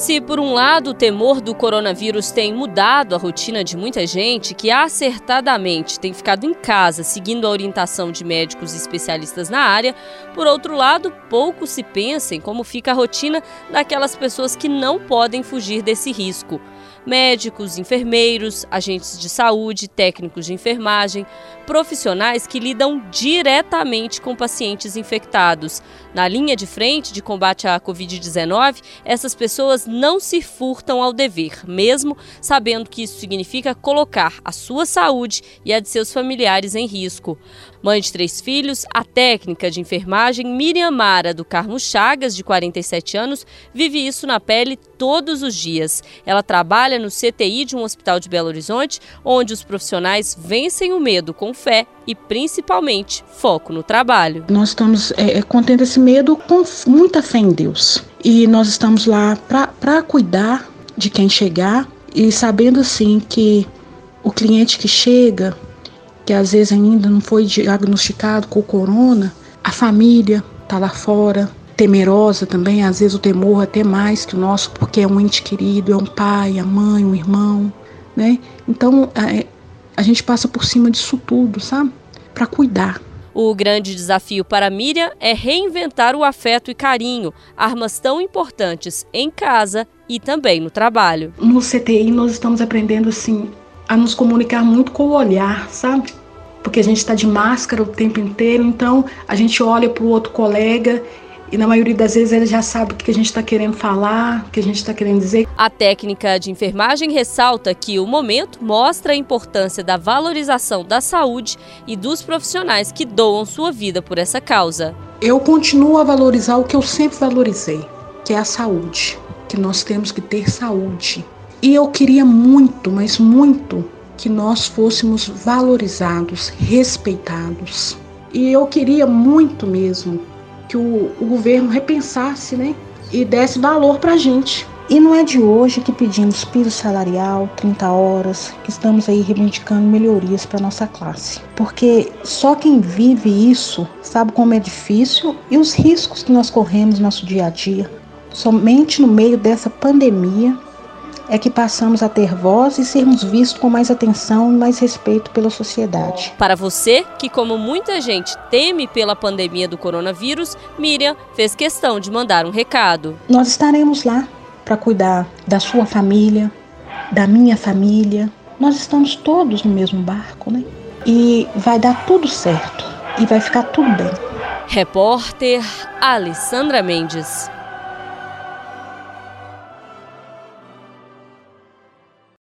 Se, por um lado, o temor do coronavírus tem mudado a rotina de muita gente que acertadamente tem ficado em casa seguindo a orientação de médicos e especialistas na área, por outro lado, pouco se pensa em como fica a rotina daquelas pessoas que não podem fugir desse risco médicos, enfermeiros, agentes de saúde, técnicos de enfermagem, profissionais que lidam diretamente com pacientes infectados. Na linha de frente de combate à Covid-19, essas pessoas não se furtam ao dever, mesmo sabendo que isso significa colocar a sua saúde e a de seus familiares em risco. Mãe de três filhos, a técnica de enfermagem Miriam Mara do Carmo Chagas, de 47 anos, vive isso na pele todos os dias. Ela trabalha no CTI de um hospital de Belo Horizonte, onde os profissionais vencem o medo com fé e, principalmente, foco no trabalho. Nós estamos é, é contendo esse medo com muita fé em Deus. E nós estamos lá para cuidar de quem chegar e sabendo assim que o cliente que chega que às vezes ainda não foi diagnosticado com corona, a família está lá fora, temerosa também, às vezes o temor até mais que o nosso, porque é um ente querido, é um pai, a mãe, um irmão, né? Então a, a gente passa por cima disso tudo, sabe? Para cuidar. O grande desafio para Miriam é reinventar o afeto e carinho, armas tão importantes em casa e também no trabalho. No CTI nós estamos aprendendo assim a nos comunicar muito com o olhar, sabe? porque a gente está de máscara o tempo inteiro, então a gente olha para o outro colega e na maioria das vezes ele já sabe o que a gente está querendo falar, o que a gente está querendo dizer. A técnica de enfermagem ressalta que o momento mostra a importância da valorização da saúde e dos profissionais que doam sua vida por essa causa. Eu continuo a valorizar o que eu sempre valorizei, que é a saúde, que nós temos que ter saúde. E eu queria muito, mas muito, que nós fôssemos valorizados, respeitados. E eu queria muito mesmo que o, o governo repensasse, né? E desse valor para a gente. E não é de hoje que pedimos piso salarial, 30 horas, que estamos aí reivindicando melhorias para nossa classe. Porque só quem vive isso sabe como é difícil e os riscos que nós corremos no nosso dia a dia. Somente no meio dessa pandemia é que passamos a ter voz e sermos vistos com mais atenção e mais respeito pela sociedade. Para você, que como muita gente teme pela pandemia do coronavírus, Miriam fez questão de mandar um recado. Nós estaremos lá para cuidar da sua família, da minha família. Nós estamos todos no mesmo barco, né? E vai dar tudo certo e vai ficar tudo bem. Repórter Alessandra Mendes.